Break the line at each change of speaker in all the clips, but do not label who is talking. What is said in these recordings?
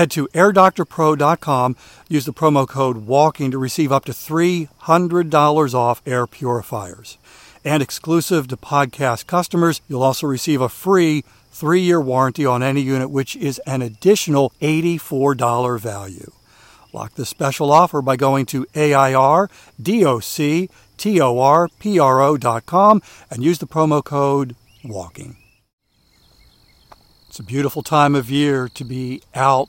Head to airdoctorpro.com, use the promo code WALKING to receive up to $300 off air purifiers. And exclusive to podcast customers, you'll also receive a free three year warranty on any unit, which is an additional $84 value. Lock this special offer by going to AIRDOCTORPRO.com and use the promo code WALKING. It's a beautiful time of year to be out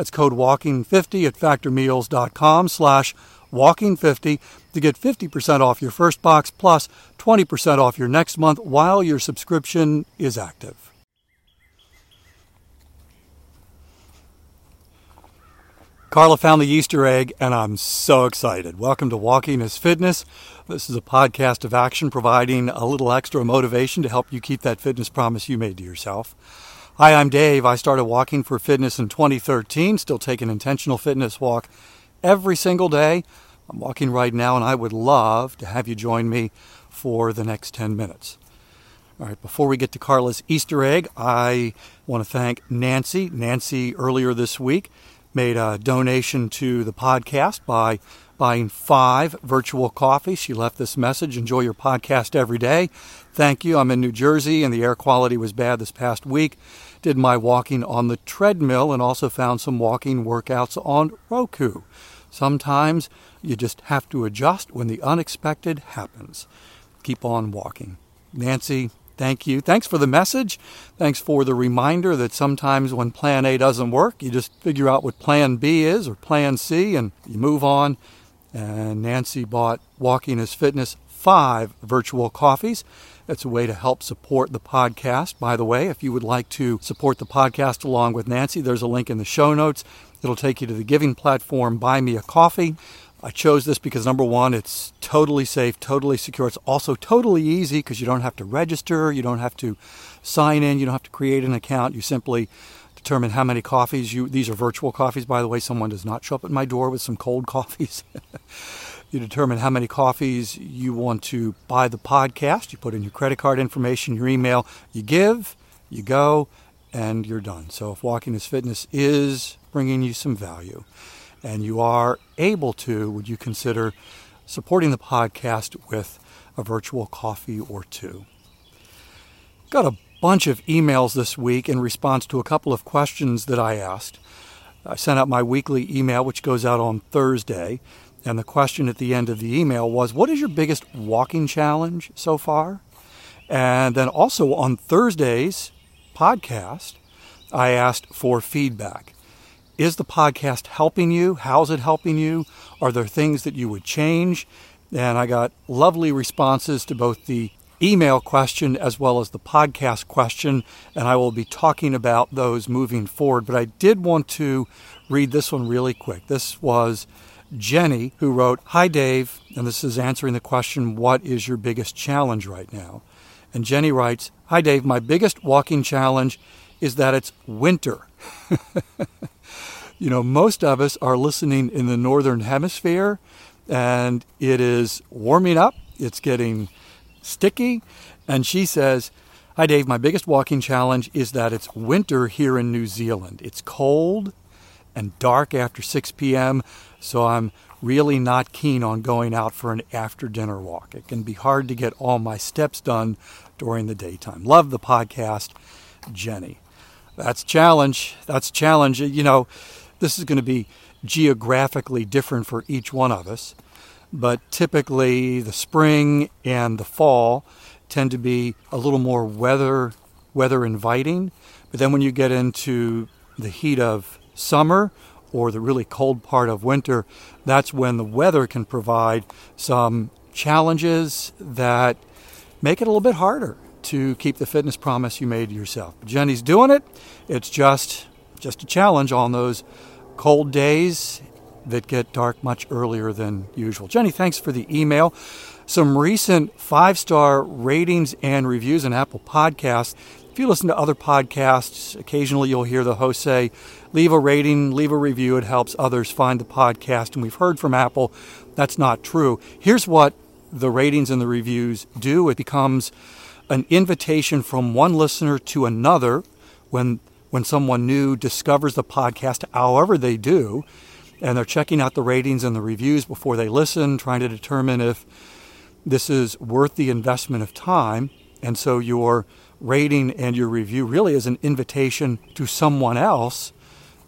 That's code WALKING50 at factormeals.com slash WALKING50 to get 50% off your first box plus 20% off your next month while your subscription is active. Carla found the Easter egg, and I'm so excited. Welcome to Walking is Fitness. This is a podcast of action providing a little extra motivation to help you keep that fitness promise you made to yourself. Hi, I'm Dave. I started walking for fitness in 2013, still take an intentional fitness walk every single day. I'm walking right now, and I would love to have you join me for the next 10 minutes. All right, before we get to Carla's Easter egg, I want to thank Nancy. Nancy, earlier this week, made a donation to the podcast by buying five virtual coffees. She left this message Enjoy your podcast every day. Thank you. I'm in New Jersey, and the air quality was bad this past week did my walking on the treadmill and also found some walking workouts on Roku. Sometimes you just have to adjust when the unexpected happens. Keep on walking. Nancy, thank you. Thanks for the message. Thanks for the reminder that sometimes when plan A doesn't work, you just figure out what plan B is or plan C and you move on. And Nancy bought Walking is Fitness five virtual coffees. It's a way to help support the podcast. By the way, if you would like to support the podcast along with Nancy, there's a link in the show notes. It'll take you to the giving platform, Buy Me a Coffee. I chose this because number one, it's totally safe, totally secure. It's also totally easy because you don't have to register, you don't have to sign in, you don't have to create an account. You simply determine how many coffees you these are virtual coffees by the way someone does not show up at my door with some cold coffees you determine how many coffees you want to buy the podcast. You put in your credit card information, your email. You give, you go, and you're done. So if Walking is Fitness is bringing you some value and you are able to, would you consider supporting the podcast with a virtual coffee or two? Got a bunch of emails this week in response to a couple of questions that I asked. I sent out my weekly email, which goes out on Thursday. And the question at the end of the email was, What is your biggest walking challenge so far? And then also on Thursday's podcast, I asked for feedback. Is the podcast helping you? How's it helping you? Are there things that you would change? And I got lovely responses to both the email question as well as the podcast question, and I will be talking about those moving forward. But I did want to read this one really quick. This was Jenny who wrote, Hi, Dave, and this is answering the question, What is your biggest challenge right now? And Jenny writes, Hi, Dave, my biggest walking challenge is that it's winter. you know, most of us are listening in the northern hemisphere, and it is warming up. It's getting sticky. And she says, Hi, Dave. My biggest walking challenge is that it's winter here in New Zealand. It's cold and dark after 6 p.m., so I'm really not keen on going out for an after dinner walk. It can be hard to get all my steps done during the daytime. Love the podcast, Jenny. That's challenge. That's challenge. You know, this is going to be geographically different for each one of us but typically the spring and the fall tend to be a little more weather weather inviting. But then when you get into the heat of summer or the really cold part of winter, that's when the weather can provide some challenges that make it a little bit harder to keep the fitness promise you made yourself. Jenny's doing it. It's just just a challenge on those cold days that get dark much earlier than usual. Jenny, thanks for the email. Some recent five star ratings and reviews in Apple Podcasts. If you listen to other podcasts, occasionally you'll hear the host say, Leave a rating, leave a review. It helps others find the podcast. And we've heard from Apple that's not true. Here's what the ratings and the reviews do it becomes an invitation from one listener to another when when someone new discovers the podcast, however they do, and they're checking out the ratings and the reviews before they listen, trying to determine if this is worth the investment of time. And so your rating and your review really is an invitation to someone else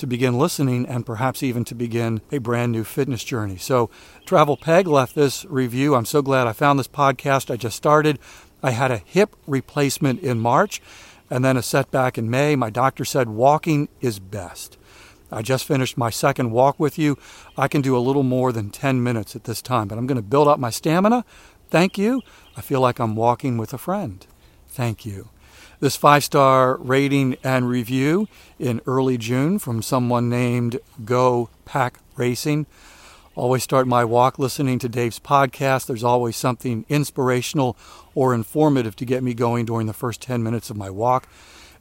to begin listening and perhaps even to begin a brand new fitness journey. So, Travel Peg left this review. I'm so glad I found this podcast. I just started. I had a hip replacement in March and then a setback in May. My doctor said walking is best. I just finished my second walk with you. I can do a little more than 10 minutes at this time, but I'm going to build up my stamina. Thank you. I feel like I'm walking with a friend. Thank you. This five star rating and review in early June from someone named Go Pack Racing. Always start my walk listening to Dave's podcast. There's always something inspirational or informative to get me going during the first 10 minutes of my walk.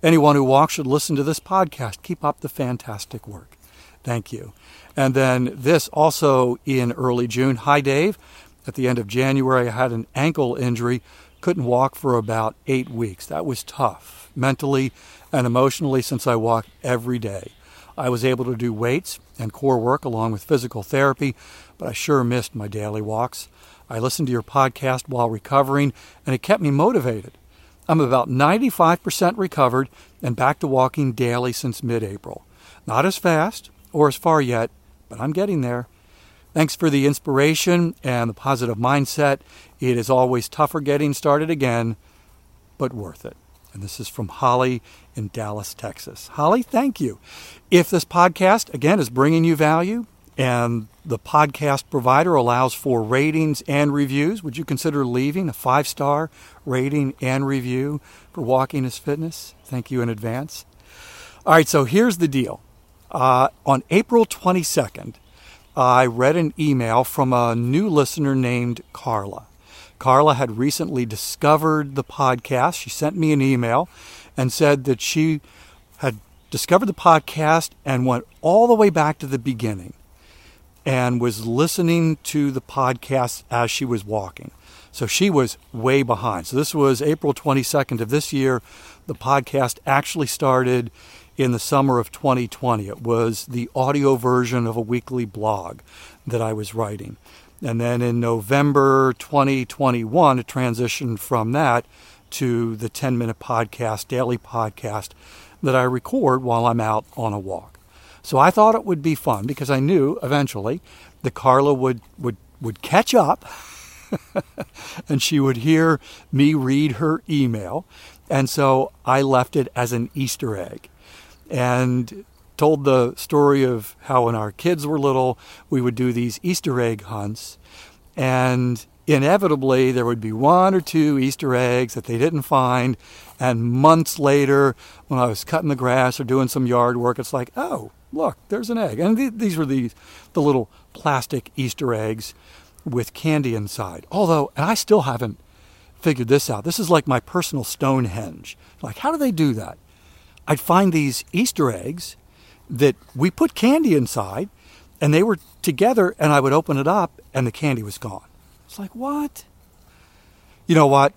Anyone who walks should listen to this podcast. Keep up the fantastic work. Thank you. And then this also in early June. Hi, Dave. At the end of January, I had an ankle injury. Couldn't walk for about eight weeks. That was tough, mentally and emotionally, since I walk every day. I was able to do weights and core work along with physical therapy, but I sure missed my daily walks. I listened to your podcast while recovering, and it kept me motivated. I'm about 95% recovered and back to walking daily since mid April. Not as fast or as far yet, but I'm getting there. Thanks for the inspiration and the positive mindset. It is always tougher getting started again, but worth it. And this is from Holly in Dallas, Texas. Holly, thank you. If this podcast, again, is bringing you value, and the podcast provider allows for ratings and reviews. Would you consider leaving a five star rating and review for Walking is Fitness? Thank you in advance. All right, so here's the deal. Uh, on April 22nd, I read an email from a new listener named Carla. Carla had recently discovered the podcast. She sent me an email and said that she had discovered the podcast and went all the way back to the beginning and was listening to the podcast as she was walking. So she was way behind. So this was April 22nd of this year. The podcast actually started in the summer of 2020. It was the audio version of a weekly blog that I was writing. And then in November 2021, it transitioned from that to the 10 minute podcast, daily podcast that I record while I'm out on a walk. So I thought it would be fun because I knew eventually that Carla would, would, would catch up and she would hear me read her email. And so I left it as an Easter egg and told the story of how when our kids were little, we would do these Easter egg hunts. And inevitably there would be one or two Easter eggs that they didn't find. And months later, when I was cutting the grass or doing some yard work, it's like, oh, look, there's an egg. And th- these were the, the little plastic Easter eggs with candy inside. Although, and I still haven't figured this out. This is like my personal Stonehenge. Like, how do they do that? I'd find these Easter eggs that we put candy inside, and they were together, and I would open it up, and the candy was gone. It's like, what? You know what?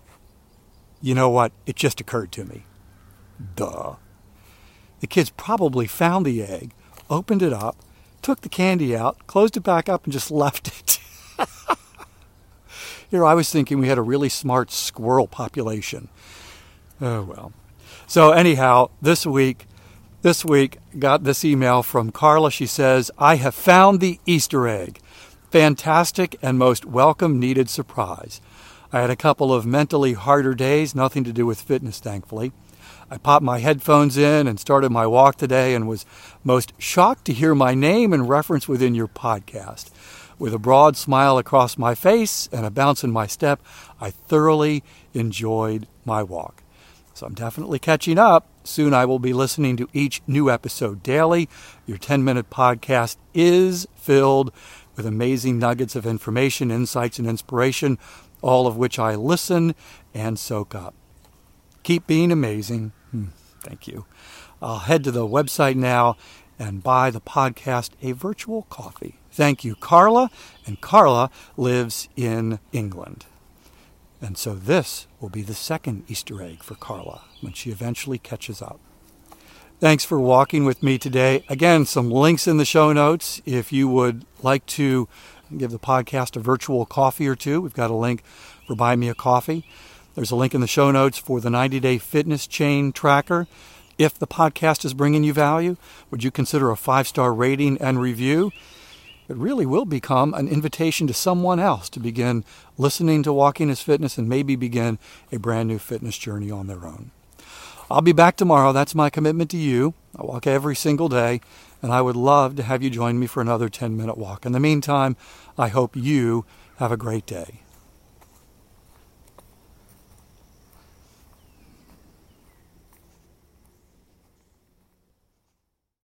You know what? It just occurred to me. Duh. The kids probably found the egg, opened it up, took the candy out, closed it back up, and just left it. Here I was thinking we had a really smart squirrel population. Oh well. So anyhow, this week, this week got this email from Carla. She says, "I have found the Easter egg. Fantastic and most welcome needed surprise. I had a couple of mentally harder days, nothing to do with fitness, thankfully. I popped my headphones in and started my walk today and was most shocked to hear my name and reference within your podcast. With a broad smile across my face and a bounce in my step, I thoroughly enjoyed my walk. So I'm definitely catching up. Soon I will be listening to each new episode daily. Your 10 minute podcast is filled with amazing nuggets of information, insights, and inspiration, all of which I listen and soak up. Keep being amazing. Hmm, thank you. I'll head to the website now and buy the podcast a virtual coffee. Thank you, Carla. And Carla lives in England. And so this will be the second Easter egg for Carla when she eventually catches up. Thanks for walking with me today. Again, some links in the show notes if you would like to give the podcast a virtual coffee or two. We've got a link for Buy Me a Coffee. There's a link in the show notes for the 90 day fitness chain tracker. If the podcast is bringing you value, would you consider a five star rating and review? It really will become an invitation to someone else to begin listening to Walking is Fitness and maybe begin a brand new fitness journey on their own. I'll be back tomorrow. That's my commitment to you. I walk every single day, and I would love to have you join me for another 10 minute walk. In the meantime, I hope you have a great day.